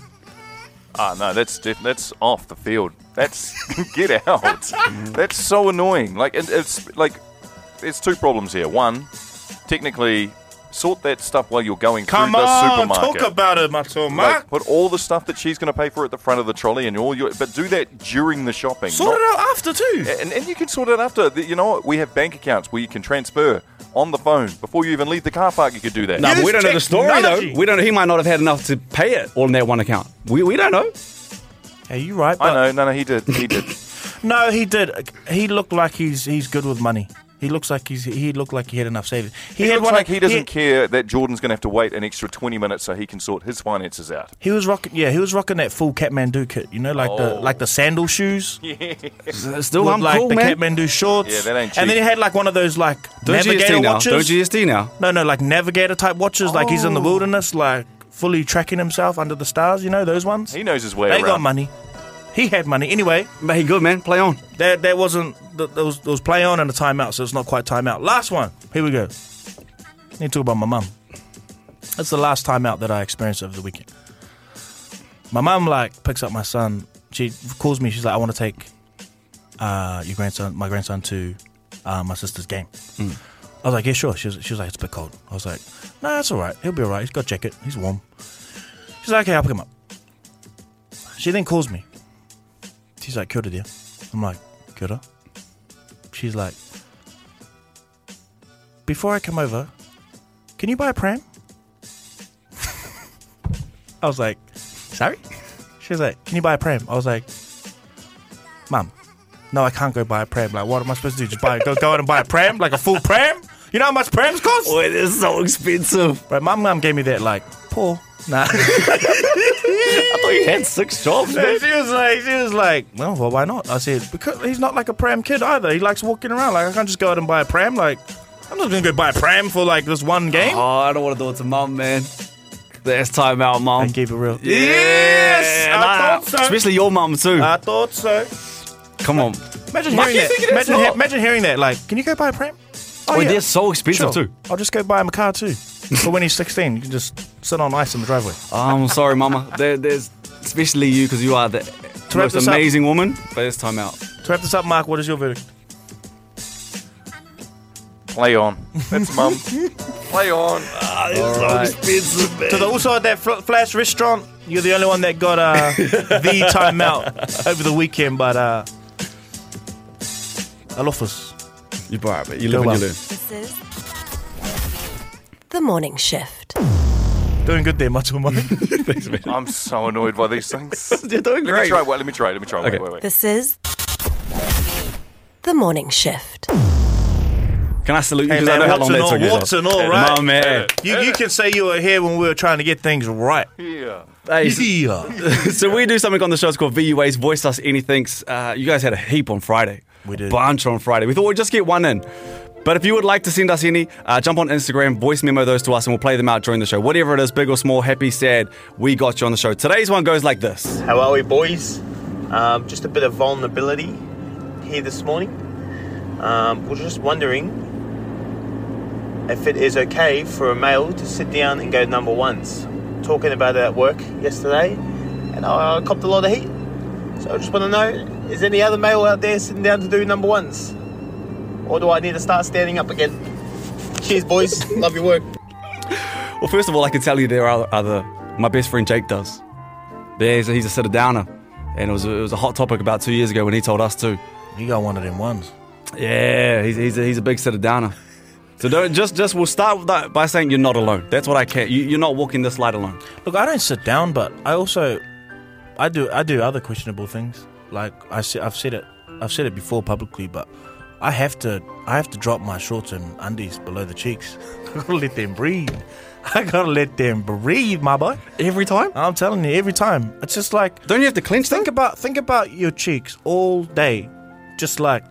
Ah, no, that's that's off the field. That's <laughs> get out. that's so annoying. Like it, it's like there's two problems here. One, technically, Sort that stuff while you're going Come through the on, supermarket. talk about it, Matua Like, Mark. put all the stuff that she's going to pay for at the front of the trolley and all your, but do that during the shopping. Sort not- it out after too. And, and you can sort it after. The- You know what? We have bank accounts where you can transfer on the phone before you even leave the car park. You could do that. No, but we don't know the story though. technology. We don't. know. He might not have had enough to pay it all in that one account. We, we don't know. Are you right? I but- know. No, no, he did. He did. <laughs> No, he did. He looked like he's he's good with money. He looks like he's he looked like he had enough savings. He, had looks like of- he doesn't care that Jordan's going to have to wait an extra 20 minutes so he can sort his finances out. He was rocking, yeah. He was rocking that full Kathmandu kit, you know, like the Oh. like the sandal shoes, <laughs> Still, with I'm like cool, the man. Kathmandu shorts. Yeah, that ain't cheap. And then he had like one of those like Don't navigator GST now. watches. Don't GST now. No, no, like navigator type watches, like he's in the oh. wilderness, like fully tracking himself under the stars. You know those ones. He knows his way around. they around. got money. He had money anyway. But he good, man. Play on. That that wasn't th- there was, there was play on and a timeout, so it's not quite timeout. Last one. Here we go. Need to talk about my mum. That's the last timeout that I experienced over the weekend. My mum like picks up my son. She calls me. She's like, "I want to take uh, your grandson, my grandson, to uh, my sister's game." I was like, "Yeah, sure." She was, she was like, "It's a bit cold." I was like, "No, it's all right. He'll be all right. He's got a jacket. He's warm." She's like, "Okay, I'll pick him up." She then calls me. She's like, Kia ora, dear. I'm like, Kia ora. She's like, before I come over, can you buy a pram? <laughs> I was like, sorry? She was like, can you buy a pram? I was like, Mom, no, I can't go buy a pram. Like, what am I supposed to do? Just buy, go, go out and buy a pram? Like a full pram? You know how much prams cost? Boy, is so expensive. Right, my mum gave me that, like, poor. Nah. <laughs> I thought you had six jobs, man. she was like, she was like, well, well, why not? I said, because he's not like a pram kid either. He likes walking around. Like, I can't just go out and buy a pram. Like, I'm not gonna go buy a pram for like this one game. Oh, I don't want to do it to mum, man. That's time out, mum. And keep it real. Yes, I nah, thought so. Especially your mum too. I thought so. Come on. Imagine hearing that. Imagine, he- imagine hearing that. Like, can you go buy a pram? Oh, oh Wait, they're so expensive Sure. too. I'll just go buy him a car too. But when he's 16, you can just sit on ice in the driveway. I'm sorry, mama. There, there's especially you because you are the wrap most this up- amazing woman. But it's time out. To wrap this up, Mark, what is your verdict? Play on. That's <laughs> mum. Play on. expensive, man. To the also at that Flash restaurant, you're the only one that got uh, <laughs> the timeout over the weekend, but uh, Alofas. You bar, but you Go live well. and you learn. This is the morning shift. Doing good there, much more. <laughs> I'm so annoyed by these things. <laughs> You're doing Let me try. Wait, let me try. Let me try. Okay. Wait, wait, wait. This is the morning shift. Can I salute you? Hey, 'Cause I man, know how long what's and that all, took you. what's and all, right? My man. You, you can say you were here when we were trying to get things right. Yeah. Hey, so- Yeah. <laughs> so we do something on the show. It's called VUAs, Voice Us Anything. Uh, you guys had a heap on Friday. We did. Bunch on Friday. We thought we'd just get one in. But if you would like to send us any, uh, jump on Instagram, voice memo those to us, and we'll play them out during the show. Whatever it is, big or small, happy, sad, we got you on the show. Today's one goes like this. How are we, boys? Um, just a bit of vulnerability here this morning. Um, we're just wondering if it is okay for a male to sit down and go number ones. Talking about it at work yesterday, and I, I copped a lot of heat. So I just want to know: is any other male out there sitting down to do number ones, or do I need to start standing up again? Cheers, boys. Love your work. Well, first of all, I can tell you there are other. My best friend Jake does. Yeah, he's a, he's a sitter downer, and it was a, it was a hot topic about two years ago when he told us too. You got one of them ones. Yeah, he's he's a, he's a big sitter downer. So don't just just we'll start with that by saying you're not alone. That's what I care. You, you're not walking this light alone. Look, I don't sit down, but I also, I do, I do other questionable things. Like I, se- I've said it, I've said it before publicly, but I have to, I have to drop my shorts and undies below the cheeks. <laughs> I gotta let them breathe. I gotta let them breathe, my boy. Every time. I'm telling you, every time. It's just like Don't you have to clench think them? about, think about your cheeks all day, just like,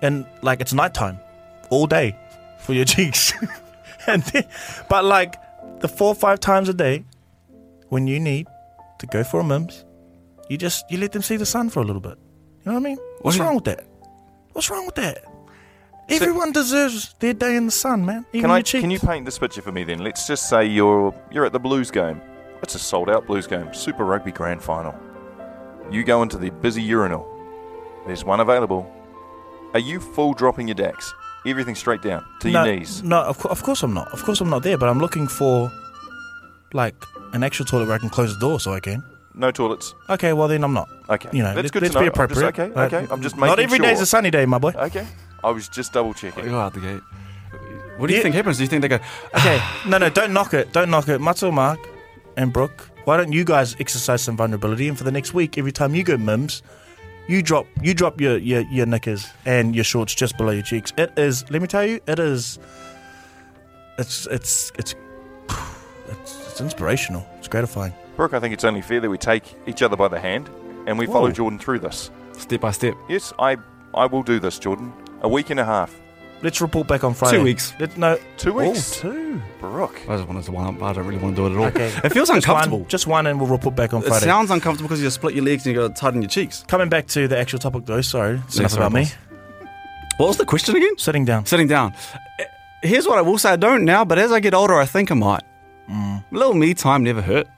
and like it's nighttime, all day, for your <laughs> cheeks, <laughs> and then, but like the four or five times a day, when you need to go for a mims, you just you let them see the sun for a little bit. You know what I mean? What's wrong with that? What's wrong with that? Everyone deserves their day in the sun, man. Even Can I? your. Can you paint this picture for me then? Let's just say you're you're at the Blues game. It's a sold out Blues game, Super Rugby Grand Final. You go into the busy urinal. There's one available. Are you full dropping your decks? Everything straight down to no, your knees. No, of, co- of course I'm not. Of course I'm not there. But I'm looking for like an actual toilet where I can close the door so I can. No toilets. Okay, well then I'm not. Okay. You know, That's let's, good let's to know. be I'm just- appropriate. okay, right? okay. I'm just making Not making every day's sure. a sunny day, my boy. Okay. I was just double checking. Go out the gate. What do you Yeah. think happens? Do you think they go? <sighs> Okay, no, no, don't knock it. Don't knock it. Matua, Mark, and Brook, why don't you guys exercise some vulnerability? And for the next week, every time you go mims, you drop you drop your, your, your knickers and your shorts just below your cheeks. It is. Let me tell you, it is. It's it's it's <sighs> it's, it's inspirational. It's gratifying. Brook, I think it's only fair that we take each other by the hand and we follow Jordan through this. Step by step. Yes, I I will do this, Jordan. A week and a half. Let's report back on Friday. Two weeks. Let, no, Two weeks. Oh, two. Brook. I just wanted to one up. I don't really want to do it at all. Okay. It feels Just uncomfortable. One, just one, and we'll report back on Friday. It Friday. sounds uncomfortable because you split your legs and you got to tighten your cheeks. Coming back to the actual topic, though. Sorry, it's Yeah, enough sorry, about me. What was the question again? Sitting down. Sitting down. Here's what I will say. I don't now, but as I get older, I think I might. Mm. A little me time never hurt.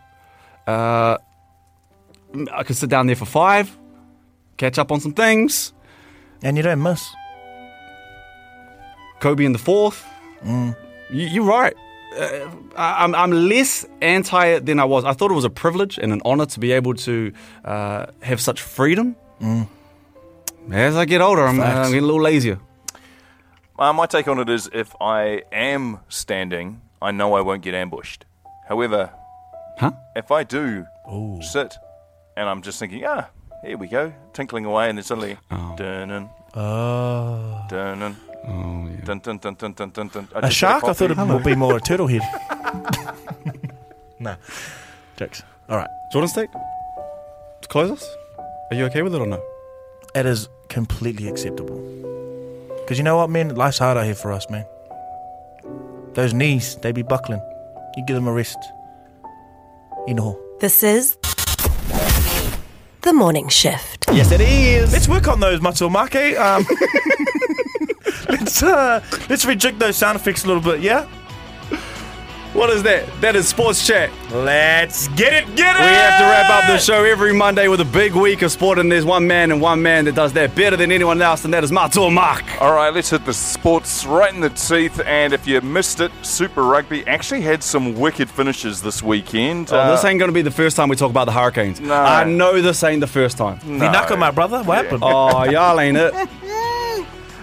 Uh, I could sit down there for five, catch up on some things. And you don't miss. Kobe in the fourth. Mm. You, you're right. Uh, I- I'm, I'm less anti it than I was. I thought it was a privilege and an honor to be able to uh, have such freedom. As I get older, I'm, uh, I'm getting a little lazier. Uh, my take on it is if I am standing, I know I won't get ambushed. However, Huh? if I do sit and I'm just thinking, ah, here we go, tinkling away, and then suddenly, dun Oh. dun dun Oh, yeah. dun dun dun dun dun dun dun. A shark? I thought it would be <laughs> more a turtle head. <laughs> nah. Jokes. All right. Jordan State? To close us? Are you okay with it or no? It is completely acceptable. Because you know what, man? Life's hard out here for us, man. Those knees, they be buckling. You give them a rest. You know. This is The Morning Shift. Yes, it is. Let's work on those, Matua Mark. Um, <laughs> let's, uh, let's rejig those sound effects a little bit, yeah? What is that? That is Sports Chat. Let's get it, get it! We have to wrap up the show every Monday with a big week of sport, and there's one man and one man that does that better than anyone else, and that is Matua Mark. All right, let's hit the sports right in the teeth. And if you missed it, Super Rugby actually had some wicked finishes this weekend. Oh, Uh, this ain't going to be the first time we talk about the Hurricanes. No. I know this ain't the first time. no. Vinaka, my brother, what happened? Oh, y'all ain't it. <laughs>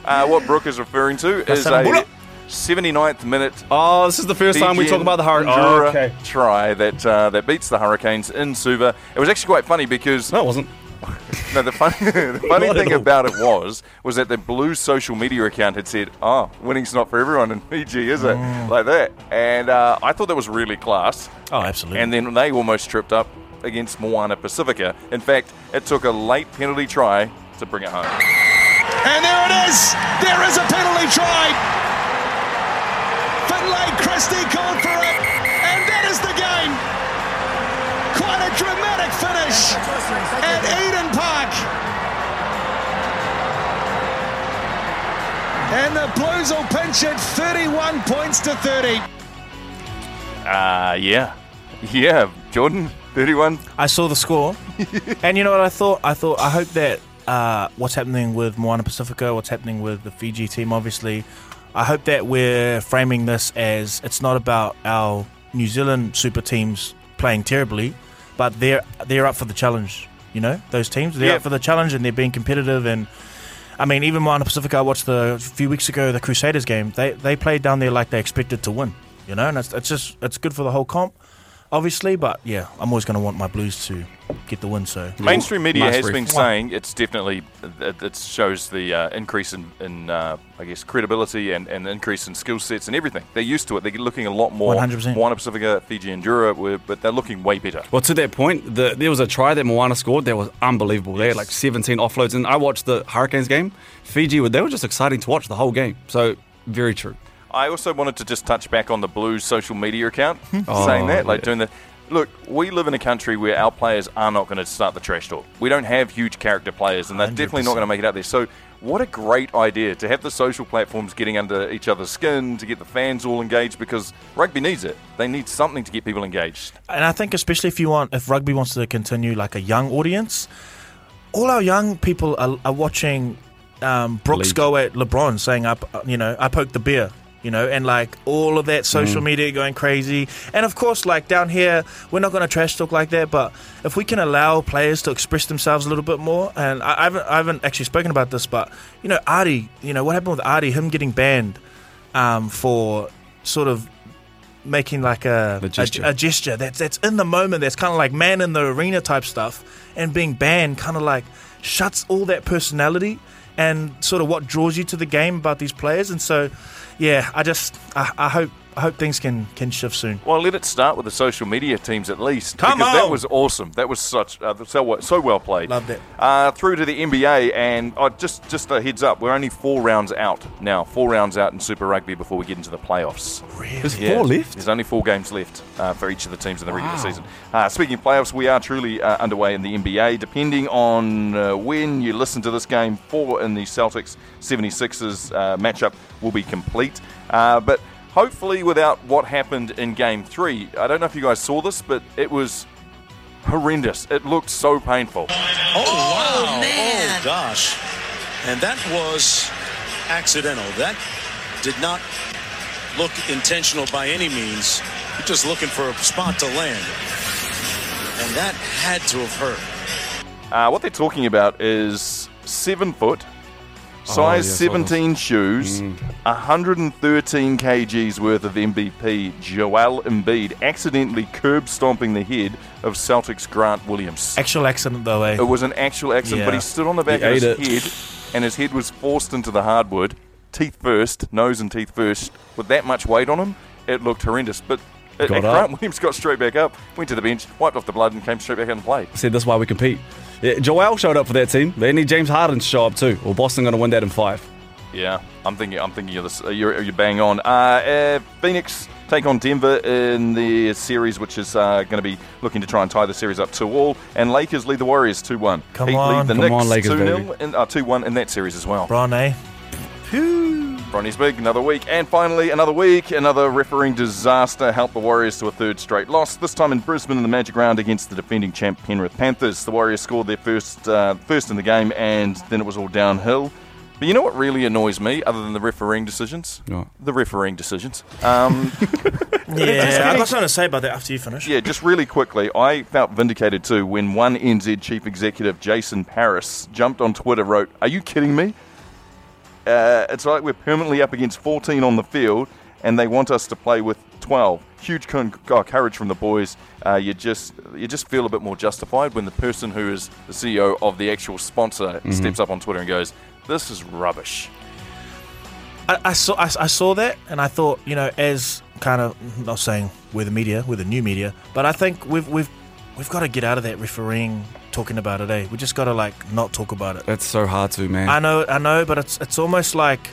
Uh, what Brook is referring to is a Bullock. 79th minute Oh, this is the first time we talk about the Hurricanes. Oh, okay. try that uh, that beats the Hurricanes in Suva. It was actually quite funny because No, it wasn't. <laughs> no, the funny, <laughs> the <laughs> funny thing about it was was that the blue social media account had said, "Oh, winning's not for everyone in Fiji, is it?" Like that, and uh, I thought that was really class. Oh, absolutely. And then they almost tripped up against Moana Pacifica. In fact, it took a late penalty try to bring it home. And there it is. There is a penalty try. Finlay Christie called for it. And that is the game. Quite a dramatic finish at Eden Park. And the Blues will pinch it 31 points to 30. Uh, yeah. Yeah, Jordan, 31. I saw the score, <laughs> and you know what I thought? I thought I hope that uh, what's happening with Moana Pacifica, what's happening with the Fiji team, obviously, I hope that we're framing this as it's not about our New Zealand super teams playing terribly, but they're they're up for the challenge. You know, those teams they're Yeah. up for the challenge and they're being competitive. And I mean, even Moana Pacifica, I watched the a few weeks ago the Crusaders game. They they played down there like they expected to win. You know, and it's, it's just it's good for the whole comp obviously. But yeah, I'm always going to want my Blues to get the win. So Mainstream media Nice has brief. been saying it's definitely it, it shows the uh, increase in, in uh, I guess credibility and, and increase in skill sets and everything. They're used to it. They're looking a lot more. 100%. Moana Pacifica, Fiji, and Drua, but they're looking way better. Well, to that point, the, there was a try that Moana scored that was unbelievable. They had like 17 offloads, and I watched the Hurricanes game. Fiji, were- they were just exciting to watch the whole game. So, very true. I also wanted to just touch back on the Blues social media account, <laughs> Oh, saying that, like yeah. doing the. Look, we live in a country where our players are not going to start the trash talk. We don't have huge character players, and they're definitely not going to make it out there. So, what a great idea to have the social platforms getting under each other's skin, to get the fans all engaged, because rugby needs it. They need something to get people engaged. and I think especially if you want if rugby wants to continue like a young audience, all our young people are, are watching um, Brooks League. go at LeBron saying, "I, you know, I poked the beer." You know, and like all of that social Mm. media going crazy, and of course, like down here, we're not going to trash talk like that. But if we can allow players to express themselves a little bit more, and I, I haven't, I haven't actually spoken about this, but you know, Artie, you know, what happened with Artie, him getting banned um, for sort of making like a The gesture. a, a gesture that's that's in the moment that's kind of like man in the arena type stuff and being banned kind of like shuts all that personality and sort of what draws you to the game about these players. And so yeah I just I, I hope I hope things can can shift soon Well, let it start with the social media teams at least. Come because that was awesome. That was such uh, so so well played. Loved it. Uh, through to the NBA, and uh, just just a heads up, we're only four rounds out now. Four rounds out in Super Rugby before we get into the playoffs. Really? There's four left. There's only four games left uh, for each of the teams in the regular season. Uh, speaking of playoffs, we are truly uh, underway in the NBA. Depending on uh, when you listen to this game, four in the Celtics 76ers uh, matchup will be complete. Uh, but hopefully, without what happened in game three, I don't know if you guys saw this, but it was horrendous. It looked so painful. Oh, wow. Oh, gosh. And that was accidental. That did not look intentional by any means. You're just looking for a spot to land. And that had to have hurt. Uh, what they're talking about is seven foot, size yes, 17 shoes, 113 kgs worth of MVP Joel Embiid accidentally curb stomping the head of Celtics Grant Williams. actual accident though eh It was an actual accident, but he stood on the back He of his it. head, and his head was forced into the hardwood, teeth first, nose and teeth first. With that much weight on him, it looked horrendous. But uh, Got uh. Grant Williams got straight back up, went to the bench, wiped off the blood, and came straight back out and played. Said that's why we compete. Yeah, Joel showed up for that team. They need James Harden to show up too, or Boston going to win that in five. Yeah, I'm thinking. I'm thinking of this. Uh, you're, you're bang on. Uh, uh, Phoenix take on Denver in the series, which is uh, going to be looking to try and tie the series up two all. And Lakers lead the Warriors two one. Come Heat on. lead the Come Knicks on, Lakers, two baby. 0 and uh, two one in that series as well. Bron eh Bronny's big, another week. And finally, another week, another refereeing disaster helped the Warriors to a third straight loss, this time in Brisbane in the Magic Round against the defending champ Penrith Panthers. The Warriors scored their first, uh, first in the game, and then it was all downhill. But you know what really annoys me, other than the refereeing decisions? What? The refereeing decisions. <laughs> Um, yeah I got something to say about that after you finish yeah, just really quickly, I felt vindicated too when one NZ chief executive, Jason Paris, jumped on Twitter, wrote, Are you kidding me? Uh, it's like we're permanently up against 14 on the field, and they want us to play with 12. Huge con- oh, courage from the boys. Uh, you just you just feel a bit more justified when the person who is the CEO of the actual sponsor steps up on Twitter and goes, "This is rubbish." I, I saw I, I saw that and I thought you know as kind of not saying we're the media we're the new media but I think we've we've we've got to get out of that refereeing talking about it eh we just got to like not talk about it That's so hard to, man. I know I know but it's it's almost like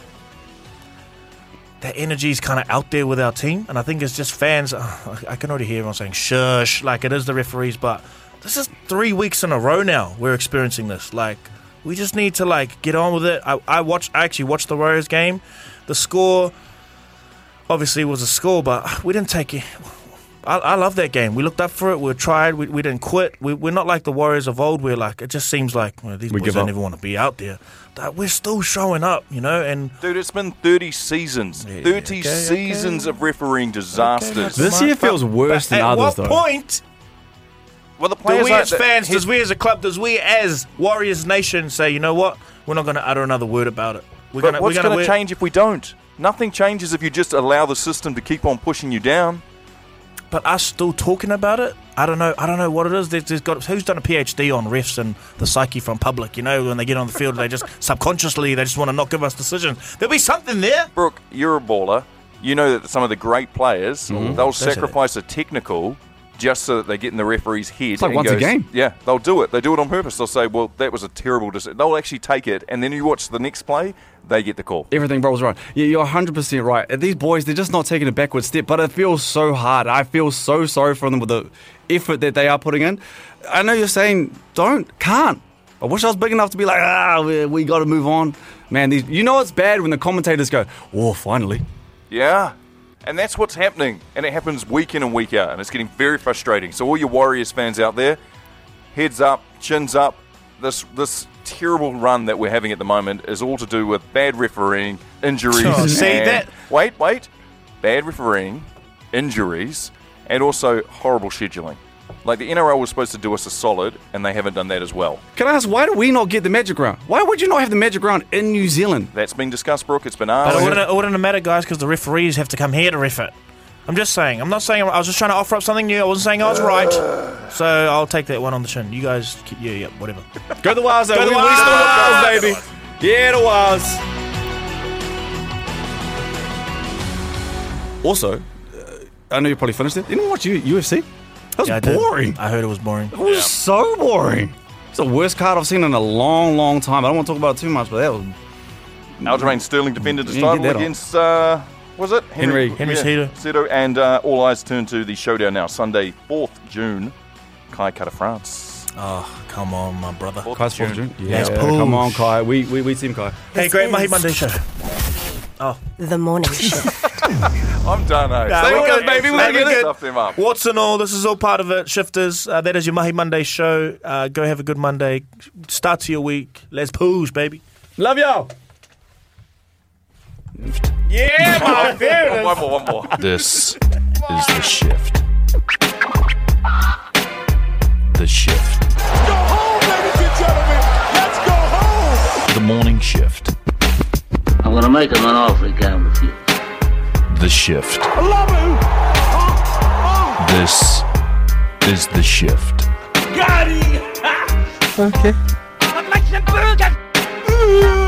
that energy is kind of out there with our team and I think it's just fans I I can already hear everyone saying shush like it is the referees but this is three weeks in a row now we're experiencing this like we just need to like get on with it I, I watched I actually watched the Warriors game the score obviously was a score, but we didn't take it. I, I love that game. We looked up for it. We tried. We, we didn't quit. We, we're not like the Warriors of old. We're like it just seems like well, these We boys don't up. even want to be out there. That we're still showing up, you know. And Dude, it's been 30 seasons. 30 okay, seasons of refereeing disasters. This year feels worse than at others, what though. point well, the do we as fans, here's- does we as a club, does we as Warriors Nation say, you know what, we're not going to utter another word about it. We're But gonna, what's going gonna change if we don't? Nothing changes if you just allow the system to keep on pushing you down. But us still talking about it, I don't know. I don't know what it is. There's, there's got who's done a PhD on refs and the psyche from public. You know, when they get on the field, they just <laughs> subconsciously they just want to not give us decisions. There'll be something there. Brook, you're a baller. You know that some of the great players, Mm-hmm. they'll say that. sacrifice a technical just so that they get in the referee's head. like and once a game. Yeah, they'll do it. They do it on purpose. They'll say, well, that was a terrible decision. They'll actually take it, and then you watch the next play, they get the call. Everything rolls around. Yeah, you're 100% right. These boys, they're just not taking a backward step, but it feels so hard. I feel so sorry for them with the effort that they are putting in. I know you're saying, don't, can't. I wish I was big enough to be like, ah, we, we got to move on. Man, these, you know it's bad when the commentators go, oh, finally. Yeah. And that's what's happening. And it happens week in and week out. And it's getting very frustrating. So, all your Warriors fans out there, heads up, chins up. this this terrible run that we're having at the moment is all to do with bad refereeing, injuries. Oh, see, that- Wait, wait. Bad refereeing, injuries, and also horrible scheduling. Like the NRL was supposed to do us a solid, and they haven't done that as well. Can I ask, why do we not get the Magic Round? Why would you not have the Magic Round in New Zealand? That's been discussed, Brook. It's been But asked. it wouldn't, it wouldn't matter, guys, because the referees have to come here to ref it. I'm just saying. I'm not saying. I was just trying to offer up something new. I wasn't saying I was right. So I'll take that one on the chin. You guys, keep, yeah, yeah, whatever. <laughs> Go the Wilds, though. Go the we, we Wilds! still the Wilds, baby. Yeah, the Wilds. Also, uh, I know you probably finished it. You didn't watch U- UFC? That was Yeah, boring. I heard it was boring. It was so boring. It's the worst card I've seen in a long, long time. I don't want to talk about it too much, but that was Aljamain Sterling defended his You didn't title get that on. against, uh, was it? Henry. Henry Cejudo. Cejudo, and uh, all eyes turn to the showdown now, Sunday, 4th June, Kai Kara-France. Oh, come on, my brother. Kai's fourth June. Yeah, Let's come on, push. Kai. We we we team Kai. Hey, This great Mahi is Monday show. The morning shift. <laughs> I'm done, eh? Nah, Stay we're with good, us, baby. We're we're going good. stuff them up. What's and all, this is all part of it. Shifters, uh, that is your Mahi Monday show. Uh, go have a good Monday. Start to your week. Let's push, baby. Love y'all. Yeah, my favorite. One more, one more. This is the shift. The shift. Go home, ladies and gentlemen. Let's go home. The morning shift. I'm gonna make him an offer he can't refuse. The shift. I love you. Oh, This is the shift. oh. Got him. Okay. Mm.